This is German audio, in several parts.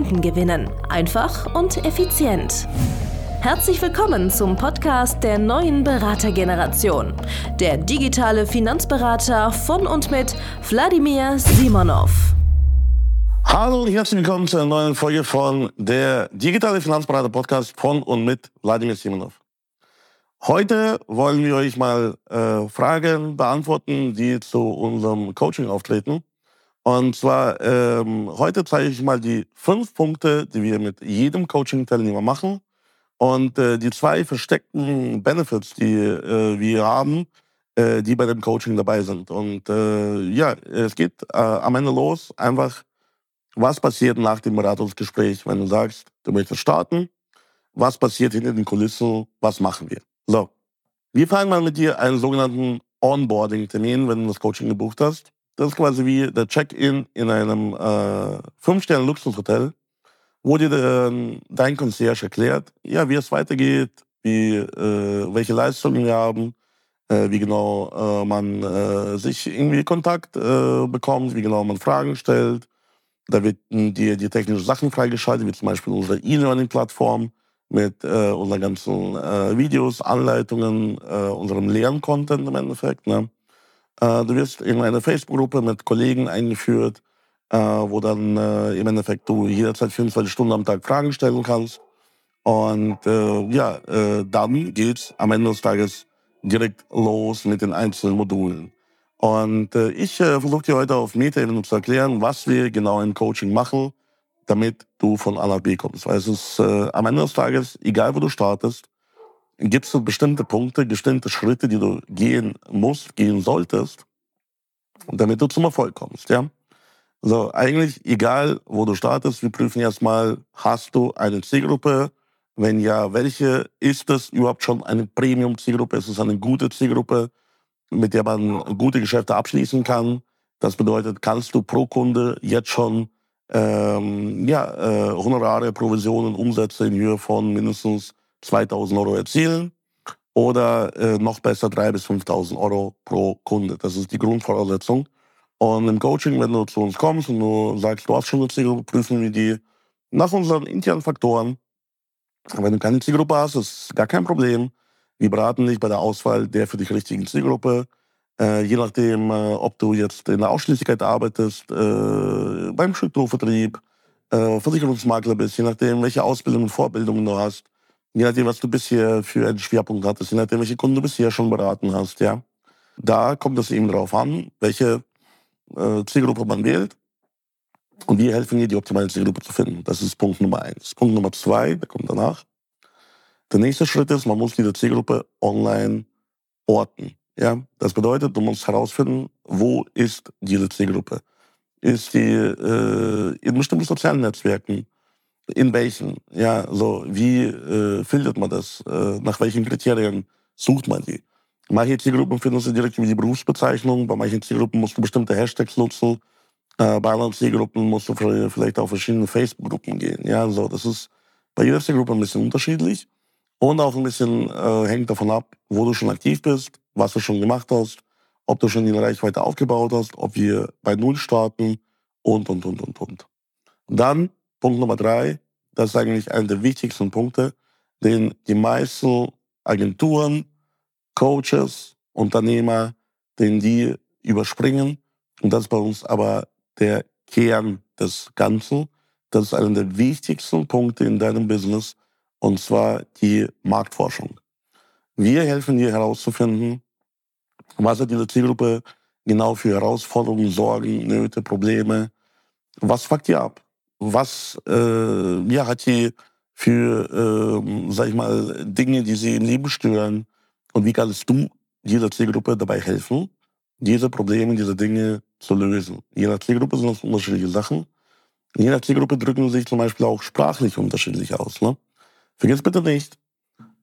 Kunden gewinnen. Einfach und effizient. Herzlich willkommen zum Podcast der neuen Beratergeneration. Der digitale Finanzberater von und mit Wladimir Simonov. Hallo und herzlich willkommen zu einer neuen Folge von der digitale Finanzberater Podcast von und mit Wladimir Simonov. Heute wollen wir euch mal äh, Fragen beantworten, die zu unserem Coaching auftreten. Und zwar, ähm, heute zeige ich mal die fünf Punkte, die wir mit jedem Coaching-Teilnehmer machen. Und äh, die zwei versteckten Benefits, die äh, wir haben, äh, die bei dem Coaching dabei sind. Und äh, ja, es geht äh, am Ende los, einfach, was passiert nach dem Beratungsgespräch, wenn du sagst, du möchtest starten, was passiert hinter den Kulissen, was machen wir. So, wir fangen mal mit dir einen sogenannten Onboarding-Termin, wenn du das Coaching gebucht hast. Das ist quasi wie der Check-in in einem äh, Fünf-Sterne-Luxushotel, wo dir äh, dein Concierge erklärt, ja, wie es weitergeht, wie, äh, welche Leistungen wir haben, äh, wie genau äh, man äh, sich irgendwie Kontakt äh, bekommt, wie genau man Fragen stellt. Da wird dir die technischen Sachen freigeschaltet, wie zum Beispiel unsere E-Learning-Plattform mit äh, unseren ganzen Videos, Anleitungen, unserem Lerncontent im Endeffekt. Ne? Äh, du wirst in eine Facebook-Gruppe mit Kollegen eingeführt, äh, wo dann äh, im Endeffekt du jederzeit 24 Stunden am Tag Fragen stellen kannst. Und ja, dann geht's am Ende des Tages direkt los mit den einzelnen Modulen. Und ich versuche dir heute auf Meta-Ebene zu erklären, was wir genau im Coaching machen, damit du von A nach B kommst. Weil es ist am Ende des Tages, egal wo du startest, gibt es so bestimmte Punkte, bestimmte Schritte, die du gehen musst, gehen solltest, damit du zum Erfolg kommst, ja. So, eigentlich egal, wo du startest, wir prüfen erstmal, hast du eine Zielgruppe? Wenn ja, welche ist es überhaupt schon eine Premium-Zielgruppe? Ist es eine gute Zielgruppe, mit der man gute Geschäfte abschließen kann? Das bedeutet, kannst du pro Kunde jetzt schon ähm, ja, äh, Honorare, Provisionen, Umsätze in Höhe von mindestens 2000 Euro erzielen oder äh, noch besser 3.000 bis 5.000 Euro pro Kunde. Das ist die Grundvoraussetzung. Und im Coaching, wenn du zu uns kommst und du sagst, du hast schon eine Zielgruppe, prüfen wir die nach unseren internen Faktoren. Wenn du keine Zielgruppe hast, ist gar kein Problem. Wir beraten dich bei der Auswahl der für dich richtigen Zielgruppe. Äh, je nachdem, äh, ob du jetzt in der Ausschließlichkeit arbeitest, äh, beim Strukturvertrieb, äh, Versicherungsmakler bist, je nachdem, welche Ausbildungen und Vorbildungen du hast, je nachdem, was du bisher für einen Schwerpunkt hattest, je nachdem, welche Kunden du bisher schon beraten hast, ja. Da kommt es eben darauf an, welche äh, Zielgruppe man wählt. Und wir helfen dir, die optimale Zielgruppe zu finden. Das ist Punkt Nummer eins. Punkt Nummer zwei, der kommt danach. Der nächste Schritt ist, man muss diese Zielgruppe online orten. Ja, das bedeutet, du musst herausfinden, wo ist diese Zielgruppe? Ist die äh, in bestimmten sozialen Netzwerken? In welchen? Ja, so wie äh, filtert man das? Äh, nach welchen Kriterien sucht man die? Manche Zielgruppen findest du direkt über die Berufsbezeichnung, bei manchen Zielgruppen musst du bestimmte Hashtags nutzen, äh, bei anderen Zielgruppen musst du vielleicht auf verschiedene Facebook-Gruppen gehen. Ja, so das ist bei jeder Zielgruppe ein bisschen unterschiedlich und auch ein bisschen äh, hängt davon ab, wo du schon aktiv bist, was du schon gemacht hast, ob du schon die Reichweite aufgebaut hast, ob wir bei Null starten und, und, und, und, und. Dann Punkt Nummer drei, das ist eigentlich einer der wichtigsten Punkte, den die meisten Agenturen, Coaches, Unternehmer, den die überspringen. Und das ist bei uns aber der Kern des Ganzen. Das ist einer der wichtigsten Punkte in deinem Business, und zwar die Marktforschung. Wir helfen dir herauszufinden, was hat diese Zielgruppe genau für Herausforderungen, Sorgen, Nöte, Probleme, was fuckt ihr ab? Was äh, ja, hat sie für, äh, sag ich mal, Dinge, die sie im Leben stören und wie kannst du dieser Zielgruppe dabei helfen, diese Probleme, diese Dinge zu lösen. Je nach Zielgruppe sind das unterschiedliche Sachen. Je nach Zielgruppe drücken sich zum Beispiel auch sprachlich unterschiedlich aus. Ne? Vergiss bitte nicht,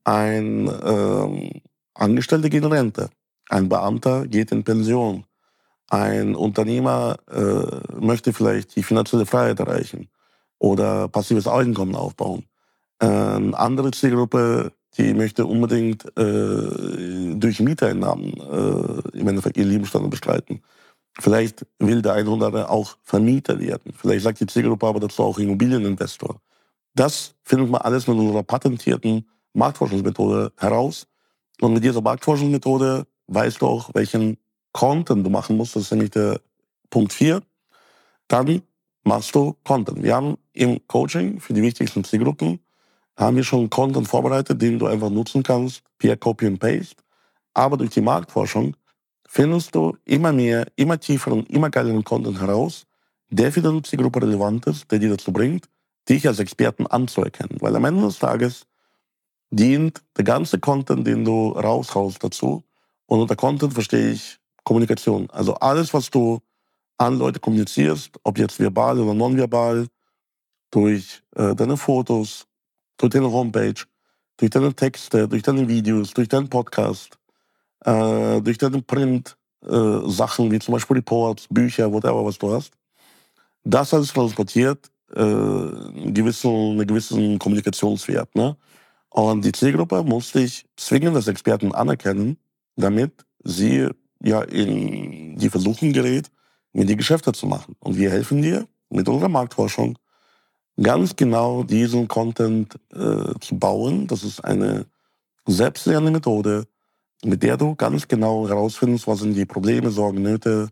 ein ähm, Angestellter geht in Rente, ein Beamter geht in Pension, ein Unternehmer äh, möchte vielleicht die finanzielle Freiheit erreichen oder passives Einkommen aufbauen. Eine andere Zielgruppe, die möchte unbedingt äh, durch Mieteinnahmen äh, im Endeffekt ihr Lebensstand bestreiten. Vielleicht will der eine oder andere auch Vermieter werden. Vielleicht sagt die Zielgruppe aber dazu auch Immobilieninvestor. Das findet man alles mit unserer patentierten Marktforschungsmethode heraus. Und mit dieser Marktforschungsmethode weißt du auch, welchen Content du machen musst. Das ist nämlich der Punkt 4. Dann machst du Content. Wir haben im Coaching für die wichtigsten Zielgruppen haben wir schon Content vorbereitet, den du einfach nutzen kannst, via Copy and Paste. Aber durch die Marktforschung findest du immer mehr, immer tieferen, immer geileren Content heraus, der für deine Zielgruppe relevant ist, der dir dazu bringt, dich als Experten anzuerkennen. Weil am Ende des Tages dient der ganze Content, den du raushaust, dazu. Und unter Content verstehe ich Kommunikation. Also alles, was du an Leute kommunizierst, ob jetzt verbal oder nonverbal, durch äh, deine Fotos, durch deine Homepage, durch deine Texte, durch deine Videos, durch deinen Podcast, äh, durch deine Print-Sachen, äh, wie zum Beispiel Reports, Bücher, whatever, was du hast. Das alles transportiert äh, einen, gewissen, einen gewissen Kommunikationswert. Ne? Und die Zielgruppe muss dich zwingend als Experten anerkennen, damit sie ja in die Versuchung gerät, mit dir Geschäfte zu machen. Und wir helfen dir mit unserer Marktforschung ganz genau diesen Content äh, zu bauen. Das ist eine selbstlernende Methode, mit der du ganz genau herausfindest, was sind die Probleme, Sorgen, Nöte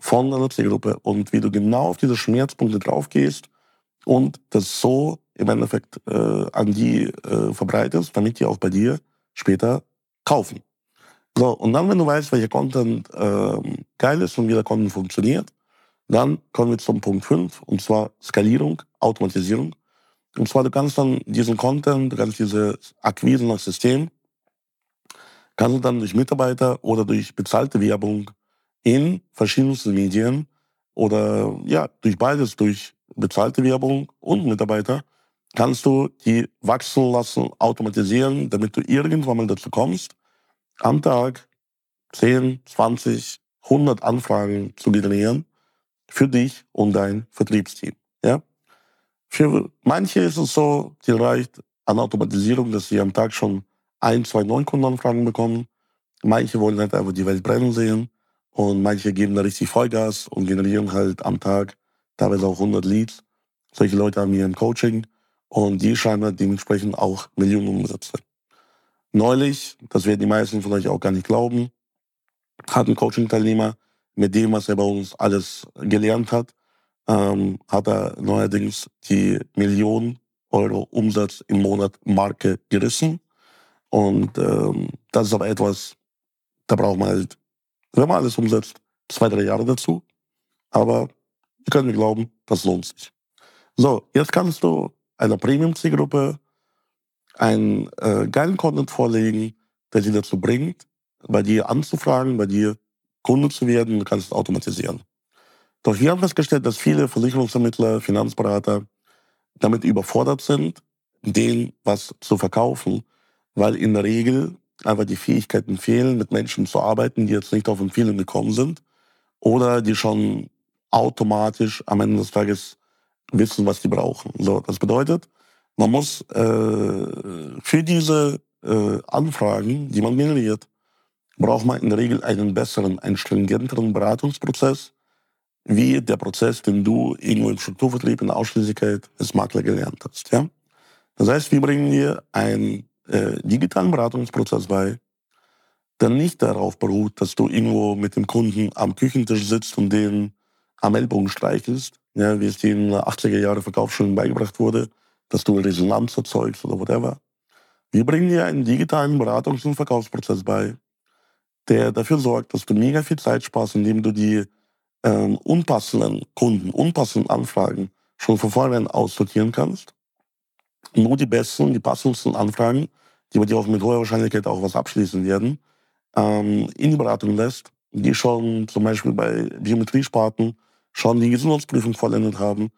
von deiner Zielgruppe und wie du genau auf diese Schmerzpunkte draufgehst und das so im Endeffekt äh, an die äh, verbreitest, damit die auch bei dir später kaufen. So, und dann, wenn du weißt, welcher Content äh, geil ist und wie der Content funktioniert, dann kommen wir zum Punkt 5, und zwar Skalierung, Automatisierung. Und zwar, du kannst dann diesen Content, du kannst diese Akquise nach System kannst du dann durch Mitarbeiter oder durch bezahlte Werbung in verschiedensten Medien oder ja, durch beides, durch bezahlte Werbung und Mitarbeiter, kannst du die wachsen lassen, automatisieren, damit du irgendwann mal dazu kommst, am Tag 10, 20, 100 Anfragen zu generieren für dich und dein Vertriebsteam. Ja? Für manche ist es so, die reicht an Automatisierung, dass sie am Tag schon ein, zwei Neukundenanfragen bekommen. Manche wollen halt einfach die Welt brennen sehen und manche geben da richtig Vollgas und generieren halt am Tag teilweise auch 100 Leads. Solche Leute haben wir im Coaching und die schreiben halt dementsprechend auch Millionen Umsätze. Neulich, das werden die meisten von euch auch gar nicht glauben, hat ein Coaching-Teilnehmer mit dem, was er bei uns alles gelernt hat, ähm, hat er neuerdings die Millionen Euro Umsatz im Monat Marke gerissen. Und ähm, das ist aber etwas, da braucht man halt, wenn man alles umsetzt, zwei, drei Jahre dazu. Aber ihr könnt mir glauben, das lohnt sich. So, jetzt kannst du einer Premium-Zielgruppe einen äh, geilen Content vorlegen, der sie dazu bringt, bei dir anzufragen, bei dir Kunde zu werden, du kannst es automatisieren. Doch wir haben festgestellt, dass viele Versicherungsvermittler, Finanzberater damit überfordert sind, denen was zu verkaufen, weil in der Regel einfach die Fähigkeiten fehlen, mit Menschen zu arbeiten, die jetzt nicht auf Empfehlung gekommen sind oder die schon automatisch am Ende des Tages wissen, was die brauchen. So, das bedeutet, man muss äh, für diese äh, Anfragen, die man generiert, braucht man in der Regel einen besseren, einen stringenteren Beratungsprozess, wie der Prozess, den du irgendwo im Strukturvertrieb in der Ausschließlichkeit als Makler gelernt hast. Ja? Das heißt, wir bringen dir einen äh, digitalen Beratungsprozess bei, der nicht darauf beruht, dass du irgendwo mit dem Kunden am Küchentisch sitzt und den am Ellbogen streichelst, ja, wie es dir in den 80er Jahre Verkaufsschulen beigebracht wurde, dass du Resonanz erzeugst oder whatever. Wir bringen dir einen digitalen Beratungs- und Verkaufsprozess bei, der dafür sorgt, dass du mega viel Zeit sparst, indem du die ähm, unpassenden Kunden, unpassenden Anfragen schon von vornherein aussortieren kannst nur die besten, die passendsten Anfragen, die bei dir auch mit hoher Wahrscheinlichkeit auch was abschließen werden, ähm, in die Beratung lässt, die schon zum Beispiel bei Geometriesparten schon die Gesundheitsprüfung vollendet haben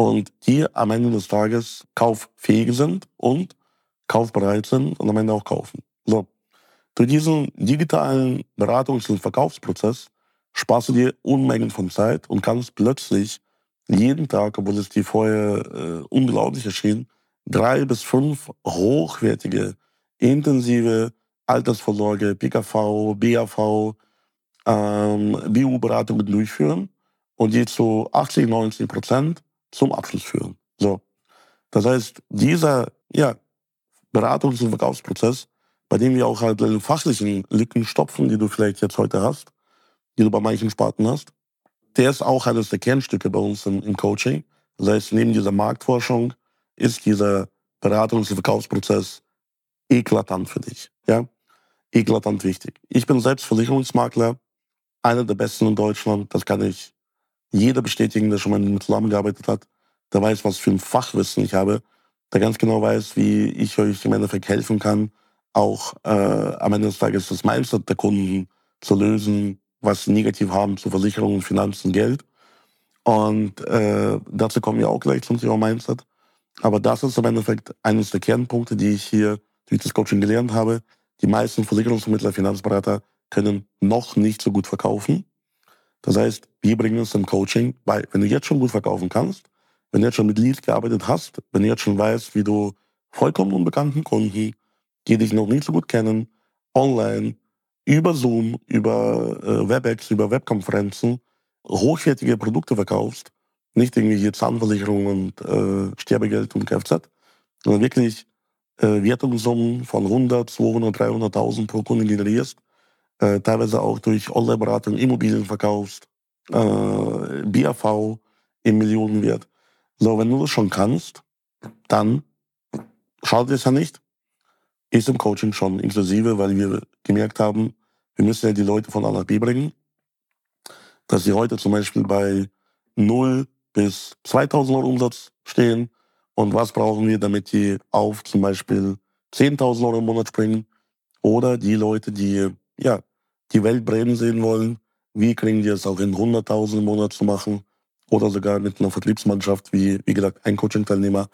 und die am Ende des Tages kauffähig sind und kaufbereit sind und am Ende auch kaufen. So. Durch diesen digitalen Beratungs- und Verkaufsprozess sparst du dir Unmengen von Zeit und kannst plötzlich jeden Tag, obwohl es dir vorher äh, unglaublich erschien, drei bis fünf hochwertige, intensive Altersvorsorge, PKV, BAV, ähm, BU-Beratungen durchführen und die zu 80, 90 Prozent zum Abschluss führen. So. Das heißt, dieser ja, Beratungs- und Verkaufsprozess, bei dem wir auch halt deine fachlichen Lücken stopfen, die du vielleicht jetzt heute hast, die du bei manchen Sparten hast, der ist auch eines der Kernstücke bei uns im, im Coaching. Das heißt, neben dieser Marktforschung ist dieser Beratungs- und Verkaufsprozess eklatant für dich. Ja? Eklatant wichtig. Ich bin selbst Versicherungsmakler, einer der besten in Deutschland. Das kann ich jeder bestätigen, der schon mal mit mir zusammengearbeitet hat. Der weiß, was für ein Fachwissen ich habe. Der ganz genau weiß, wie ich euch im Endeffekt helfen kann, auch äh, am Ende des Tages das Mindset der Kunden zu lösen, was sie negativ haben zu Versicherungen, Finanzen, Geld. Und äh, dazu kommen wir auch gleich zum Thema Mindset. Aber das ist im Endeffekt eines der Kernpunkte, die ich hier durch das Coaching gelernt habe. Die meisten Versicherungsvermittler, Finanzberater können noch nicht so gut verkaufen. Das heißt, wir bringen uns im Coaching bei, wenn du jetzt schon gut verkaufen kannst, wenn du jetzt schon mit Leads gearbeitet hast, wenn du jetzt schon weißt, wie du vollkommen unbekannten Kunden, die dich noch nicht so gut kennen, online, über Zoom, über äh, WebEx, über Webkonferenzen hochwertige Produkte verkaufst, nicht irgendwie hier Zahnversicherung und äh, Sterbegeld und Kfz, sondern wirklich äh, Wertungssummen von 100, 200, 300.000 pro Kunde generierst, äh, teilweise auch durch Online-Beratung Immobilien verkaufst, äh, BAV im Millionenwert. So, wenn du das schon kannst, dann schadet es ja nicht. Ist im Coaching schon inklusive, weil wir gemerkt haben, wir müssen ja die Leute von A nach B bringen. Dass sie heute zum Beispiel bei 0 bis 2000 Euro Umsatz stehen. Und was brauchen wir, damit die auf zum Beispiel 10.000 Euro im Monat springen? Oder die Leute, die ja die Welt brennen sehen wollen, wie kriegen die es auch in 100.000 im Monat zu machen? Oder sogar mit einer Vertriebsmannschaft, wie, wie gesagt, ein Coaching-Teilnehmer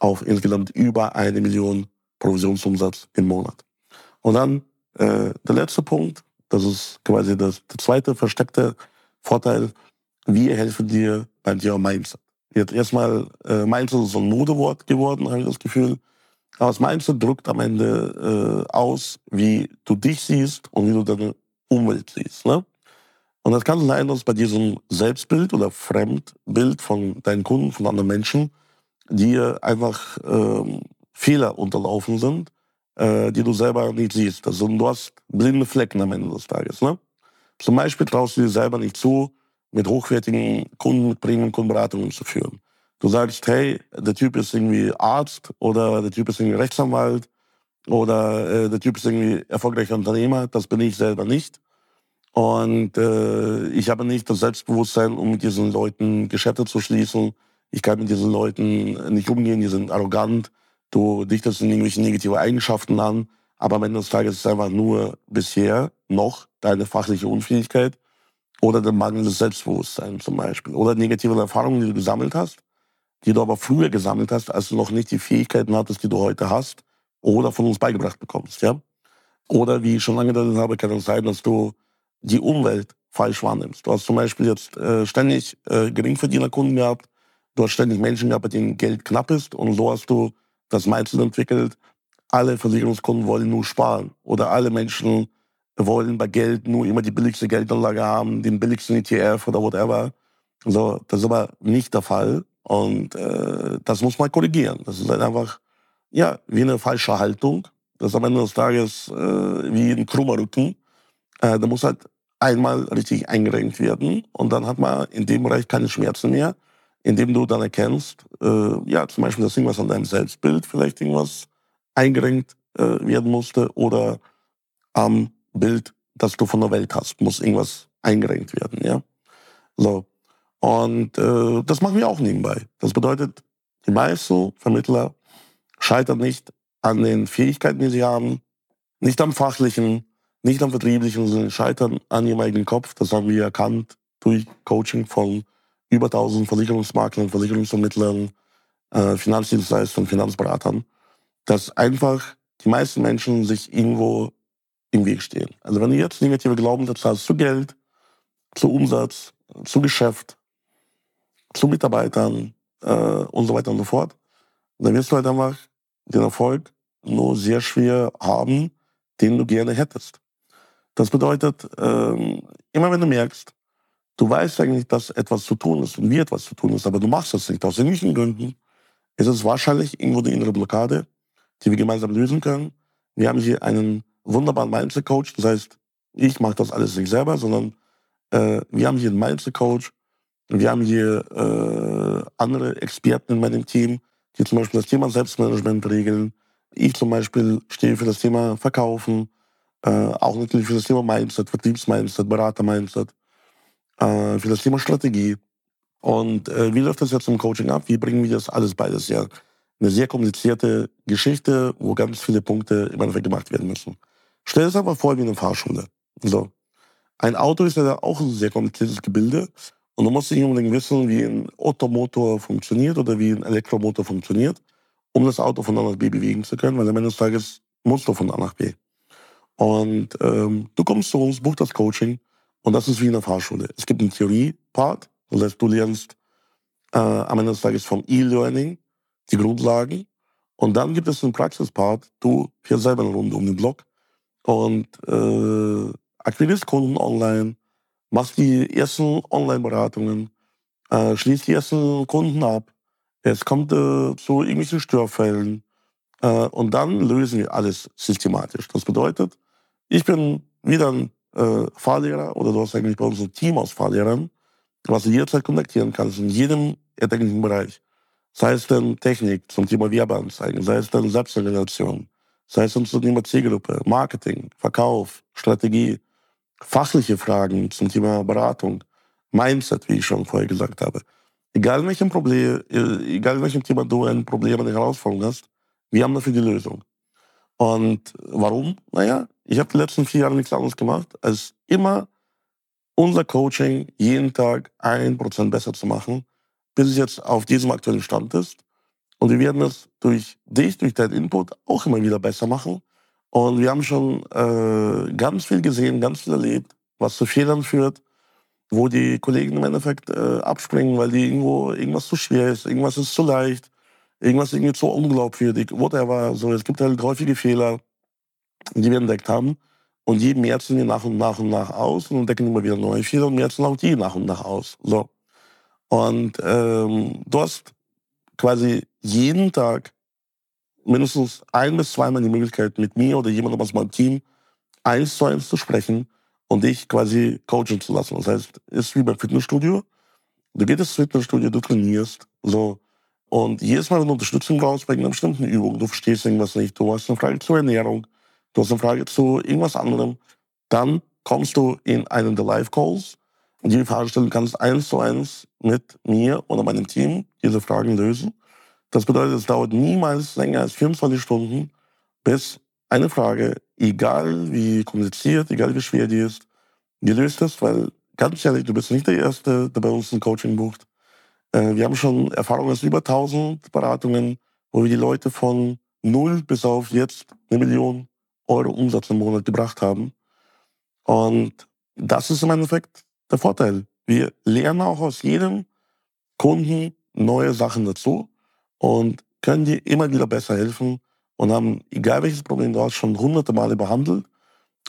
auf insgesamt über eine Million Provisionsumsatz im Monat. Und dann äh, der letzte Punkt, das ist quasi das, der zweite versteckte Vorteil, wir helfen dir beim Thema Mindset. Jetzt erstmal, äh, Mindset ist so ein Modewort geworden, habe ich das Gefühl. Aber das Mindset drückt am Ende äh, aus, wie du dich siehst und wie du deine Umwelt siehst. Ne? Und das kann sein, dass bei diesem Selbstbild oder Fremdbild von deinen Kunden, von anderen Menschen, dir einfach ähm, Fehler unterlaufen sind, äh, die du selber nicht siehst. Also du hast blinde Flecken am Ende des Tages. Ne? Zum Beispiel traust du dir selber nicht zu, mit hochwertigen Kunden, mit Premium-Kundenberatungen zu führen. Du sagst, hey, der Typ ist irgendwie Arzt oder der Typ ist irgendwie Rechtsanwalt oder äh, der Typ ist irgendwie erfolgreicher Unternehmer. Das bin ich selber nicht. Und äh, ich habe nicht das Selbstbewusstsein, um mit diesen Leuten Geschäfte zu schließen. Ich kann mit diesen Leuten nicht umgehen, die sind arrogant. Du dichtest in irgendwelche negative Eigenschaften an. Aber am Ende des Tages ist es einfach nur bisher noch deine fachliche Unfähigkeit oder der mangelndes Selbstbewusstsein zum Beispiel. Oder negative Erfahrungen, die du gesammelt hast, die du aber früher gesammelt hast, als du noch nicht die Fähigkeiten hattest, die du heute hast oder von uns beigebracht bekommst. Ja? Oder wie ich schon angedeutet habe, kann es sein, dass du die Umwelt falsch wahrnimmst. Du hast zum Beispiel jetzt äh, ständig äh, Geringverdienerkunden gehabt, du hast ständig Menschen gehabt, bei denen Geld knapp ist und so hast du das Mindset entwickelt, alle Versicherungskunden wollen nur sparen oder alle Menschen wollen bei Geld nur immer die billigste Geldanlage haben, den billigsten ETF oder whatever. So, das ist aber nicht der Fall und äh, das muss man korrigieren. Das ist halt einfach ja wie eine falsche Haltung. Das ist am Ende des Tages äh, wie ein krummer Rücken. Äh, da muss halt einmal richtig eingerenkt werden und dann hat man in dem Bereich keine Schmerzen mehr, indem du dann erkennst, äh, ja zum Beispiel, dass irgendwas an deinem Selbstbild vielleicht irgendwas eingerenkt äh, werden musste oder am Bild, das du von der Welt hast, muss irgendwas eingerenkt werden, ja. So. Und äh, das machen wir auch nebenbei. Das bedeutet, die meisten Vermittler scheitern nicht an den Fähigkeiten, die sie haben, nicht am fachlichen, nicht am vertrieblichen, sondern scheitern an ihrem eigenen Kopf. Das haben wir erkannt durch Coaching von über 1000 Versicherungsmaklern, Versicherungsvermittlern, äh, Finanzdienstleistern, Finanzberatern, dass einfach die meisten Menschen sich irgendwo im Weg stehen. Also wenn du jetzt negative Glaubenssätze hast zu Geld, zu Umsatz, zu Geschäft, zu Mitarbeitern äh, und so weiter und so fort, dann wirst du halt einfach den Erfolg nur sehr schwer haben, den du gerne hättest. Das bedeutet, ähm, immer wenn du merkst, du weißt eigentlich, dass etwas zu tun ist und wie etwas zu tun ist, aber du machst es nicht aus irgendwelchen Gründen, ist es wahrscheinlich irgendwo eine innere Blockade, die wir gemeinsam lösen können. Wir haben hier einen wunderbaren Mindset-Coach, das heißt, ich mache das alles nicht selber, sondern äh, wir haben hier einen Mindset-Coach, wir haben hier äh, andere Experten in meinem Team, die zum Beispiel das Thema Selbstmanagement regeln. Ich zum Beispiel stehe für das Thema Verkaufen, äh, auch natürlich für das Thema Mindset, Vertriebsmindset, Berater-Mindset, äh, für das Thema Strategie. Und äh, wie läuft das jetzt im Coaching ab? Wie bringen wir das alles beides? Ja, eine sehr komplizierte Geschichte, wo ganz viele Punkte im Endeffekt gemacht werden müssen. Stell es einfach vor wie eine Fahrschule. So. Ein Auto ist ja auch ein sehr kompliziertes Gebilde. Und du musst nicht unbedingt wissen, wie ein Ottomotor funktioniert oder wie ein Elektromotor funktioniert, um das Auto von A nach B bewegen zu können, weil am Ende des Tages musst du von A nach B. Und ähm, du kommst zu uns, buchst das Coaching und das ist wie in der Fahrschule. Es gibt einen Theorie-Part, das heißt, du lernst äh, am Ende des Tages vom E-Learning die Grundlagen und dann gibt es einen Praxis-Part, du fährst selber eine Runde um den Block und äh, akquirierst Kunden online, machst die ersten Online-Beratungen, äh, schließt die ersten Kunden ab. Es kommt äh, zu irgendwelchen Störfällen. Äh, und dann lösen wir alles systematisch. Das bedeutet, ich bin wieder ein äh, Fahrlehrer oder du hast eigentlich bei uns ein Team aus Fahrlehrern, was du jederzeit kontaktieren kannst in jedem erdenklichen Bereich. Sei es dann Technik zum Thema Werbeanzeigen, sei es dann Selbstorganisation, sei es zum Thema Zielgruppe, Marketing, Verkauf, Strategie, fachliche Fragen zum Thema Beratung, Mindset, wie ich schon vorher gesagt habe. Egal in welchem Problem, äh, egal welchem Thema du ein Problem, eine Herausforderung hast, wir haben dafür die Lösung. Und warum? Naja, ich habe die letzten vier Jahre nichts anderes gemacht, als immer unser Coaching jeden Tag ein Prozent besser zu machen, bis es jetzt auf diesem aktuellen Stand ist. Und wir werden es durch dich, durch deinen Input auch immer wieder besser machen. Und wir haben schon äh, ganz viel gesehen, ganz viel erlebt, was zu Fehlern führt, wo die Kollegen im Endeffekt äh, abspringen, weil die irgendwo irgendwas zu schwer ist, irgendwas ist zu leicht, irgendwas irgendwie zu unglaubwürdig, whatever. So, es gibt halt häufige Fehler, die wir entdeckt haben. Und die merzen wir nach und nach und nach aus und entdecken immer wieder neue Fehler und merzen auch die nach und nach aus. So. Und ähm, du hast quasi jeden Tag mindestens ein bis zweimal die Möglichkeit, mit mir oder jemandem aus meinem Team eins zu eins zu sprechen und dich quasi coachen zu lassen. Das heißt, ist wie beim Fitnessstudio. Du gehst ins Fitnessstudio, du trainierst, so. Und jedes Mal, wenn du Unterstützung brauchst bei einer bestimmten Übung, du verstehst irgendwas nicht, du hast eine Frage zur Ernährung, du hast eine Frage zu irgendwas anderem, dann kommst du in einen der Live-Calls, die du veranstalten kannst, eins zu eins mit mir oder meinem Team diese Fragen lösen. Das bedeutet, es dauert niemals länger als 24 Stunden, bis eine Frage, egal wie kompliziert, egal wie schwer die ist, gelöst ist, weil ganz ehrlich, du bist nicht der Erste, der bei uns ein Coaching bucht. Äh, wir haben schon Erfahrungen aus über 1000 Beratungen, wo wir die Leute von null bis auf jetzt eine Million Euro Umsatz im Monat gebracht haben. Und das ist im Endeffekt der Vorteil. Wir lernen auch aus jedem Kunden neue Sachen dazu und können dir immer wieder besser helfen und haben, egal welches Problem du hast, schon hunderte Male behandelt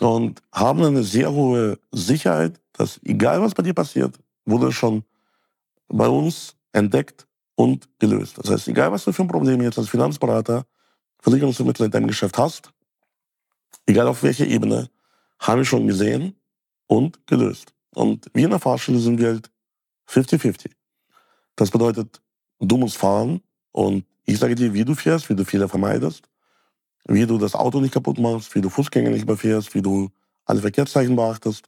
und haben eine sehr hohe Sicherheit, dass egal was bei dir passiert, wurde schon bei uns entdeckt und gelöst. Das heißt, egal was du für ein Problem jetzt als Finanzberater, Versicherungsvermittler in deinem Geschäft hast, egal auf welcher Ebene, haben wir schon gesehen und gelöst. Und wir in der Fahrschule sind wir halt 50-50. Das bedeutet, du musst fahren, und ich sage dir, wie du fährst, wie du Fehler vermeidest, wie du das Auto nicht kaputt machst, wie du Fußgänger nicht überfährst, wie du alle Verkehrszeichen beachtest.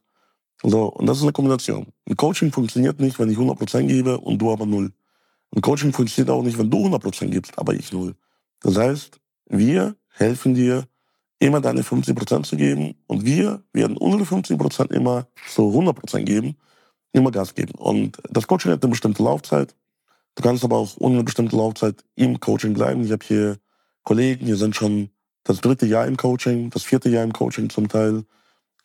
So, und das ist eine Kombination. Ein Coaching funktioniert nicht, wenn ich 100% gebe und du aber null. Ein Coaching funktioniert auch nicht, wenn du 100% gibst, aber ich null. Das heißt, wir helfen dir, immer deine 50% zu geben und wir werden unsere 50% immer zu 100% geben. immer Gas geben. Und das Coaching hat eine bestimmte Laufzeit. Du kannst aber auch ohne eine bestimmte Laufzeit im Coaching bleiben. Ich habe hier Kollegen, die sind schon das dritte Jahr im Coaching, das vierte Jahr im Coaching zum Teil.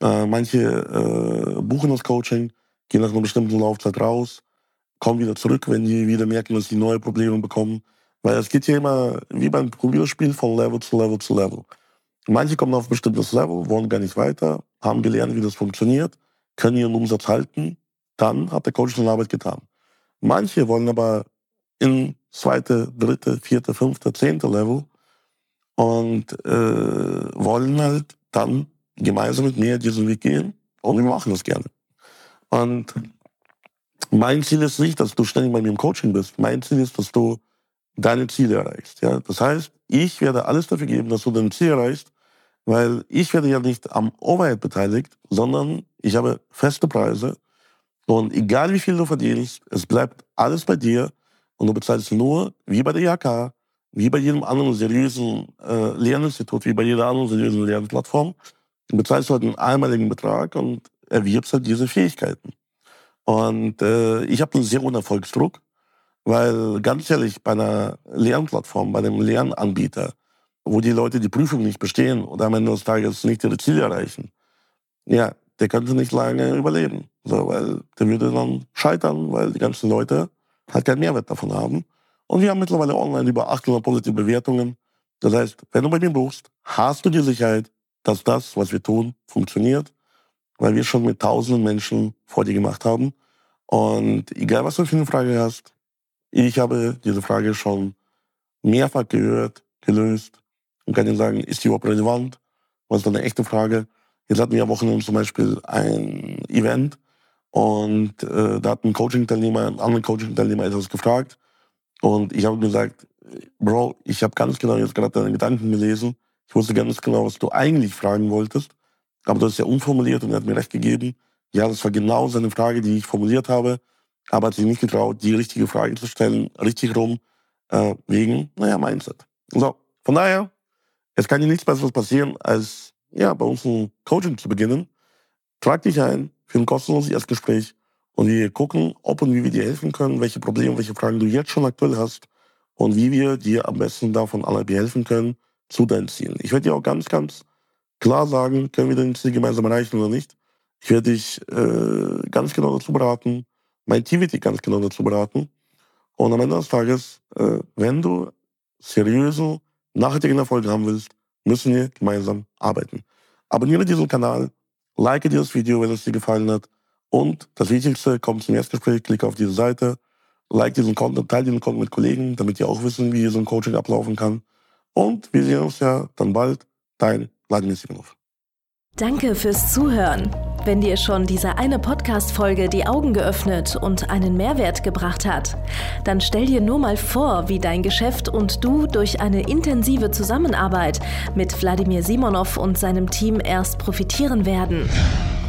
Äh, manche äh, buchen das Coaching, gehen nach einer bestimmten Laufzeit raus, kommen wieder zurück, wenn die wieder merken, dass sie neue Probleme bekommen. Weil es geht hier immer wie beim Probierspiel von Level zu Level zu Level. Manche kommen auf ein bestimmtes Level, wollen gar nicht weiter, haben gelernt, wie das funktioniert, können ihren Umsatz halten, dann hat der Coach seine Arbeit getan. Manche wollen aber in zweite, dritte, vierte, fünfte, zehnte Level und äh, wollen halt dann gemeinsam mit mir diesen Weg gehen und wir machen das gerne. Und mein Ziel ist nicht, dass du ständig bei mir im Coaching bist. Mein Ziel ist, dass du deine Ziele erreichst. Ja? Das heißt, ich werde alles dafür geben, dass du dein Ziel erreichst, weil ich werde ja nicht am Overhead beteiligt, sondern ich habe feste Preise und egal wie viel du verdienst, es bleibt alles bei dir und du bezahlst nur, wie bei der IHK, wie bei jedem anderen seriösen äh, Lerninstitut, wie bei jeder anderen seriösen Lernplattform, du bezahlst halt einen einmaligen Betrag und erwirbst halt diese Fähigkeiten. Und äh, ich habe einen sehr hohen Erfolgsdruck, weil ganz ehrlich, bei einer Lernplattform, bei einem Lernanbieter, wo die Leute die Prüfung nicht bestehen oder am Ende des Tages nicht ihre Ziele erreichen, ja, der könnte nicht lange überleben. So, weil der würde dann scheitern, weil die ganzen Leute halt keinen Mehrwert davon haben. Und wir haben mittlerweile online über 800 positive Bewertungen. Das heißt, wenn du bei mir buchst, hast du die Sicherheit, dass das, was wir tun, funktioniert, weil wir schon mit tausenden Menschen vor dir gemacht haben. Und egal, was du für eine Frage hast, ich habe diese Frage schon mehrfach gehört, gelöst und kann dir sagen, ist die überhaupt relevant? Was ist eine echte Frage? Jetzt hatten wir am Wochenende zum Beispiel ein Event und äh, da hat ein Coaching-Teilnehmer, ein anderer Coaching-Teilnehmer etwas gefragt und ich habe gesagt, Bro, ich habe ganz genau jetzt gerade deine Gedanken gelesen. Ich wusste ganz genau, was du eigentlich fragen wolltest, aber du hast ja umformuliert und er hat mir recht gegeben. Ja, das war genau seine Frage, die ich formuliert habe, aber hat sich nicht getraut, die richtige Frage zu stellen, richtig rum, äh, wegen, naja, Mindset. So, von daher, es kann dir nichts Besseres passieren, als ja, bei uns ein Coaching zu beginnen. Trag dich ein für ein kostenloses Erstgespräch und wir gucken, ob und wie wir dir helfen können, welche Probleme, welche Fragen du jetzt schon aktuell hast und wie wir dir am besten davon alle helfen können zu deinen Zielen. Ich werde dir auch ganz, ganz klar sagen, können wir dein Ziel gemeinsam erreichen oder nicht. Ich werde dich äh, ganz genau dazu beraten. Mein Team wird dich ganz genau dazu beraten. Und am Ende des Tages, äh, wenn du seriösen, nachhaltigen Erfolg haben willst, müssen wir gemeinsam arbeiten. Abonniere diesen Kanal, like dieses Video, wenn es dir gefallen hat. Und das Wichtigste, komm zum Erstgespräch, klicke auf diese Seite, like diesen Content, teile diesen Content mit Kollegen, damit die auch wissen, wie so ein Coaching ablaufen kann. Und wir sehen uns ja dann bald. Dein Vladimir Simonov. Danke fürs Zuhören. Wenn dir schon diese eine Podcast-Folge die Augen geöffnet und einen Mehrwert gebracht hat, dann stell dir nur mal vor, wie dein Geschäft und du durch eine intensive Zusammenarbeit mit Wladimir Simonov und seinem Team erst profitieren werden.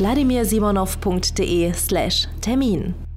www www.vladimirsimonov.de/termin.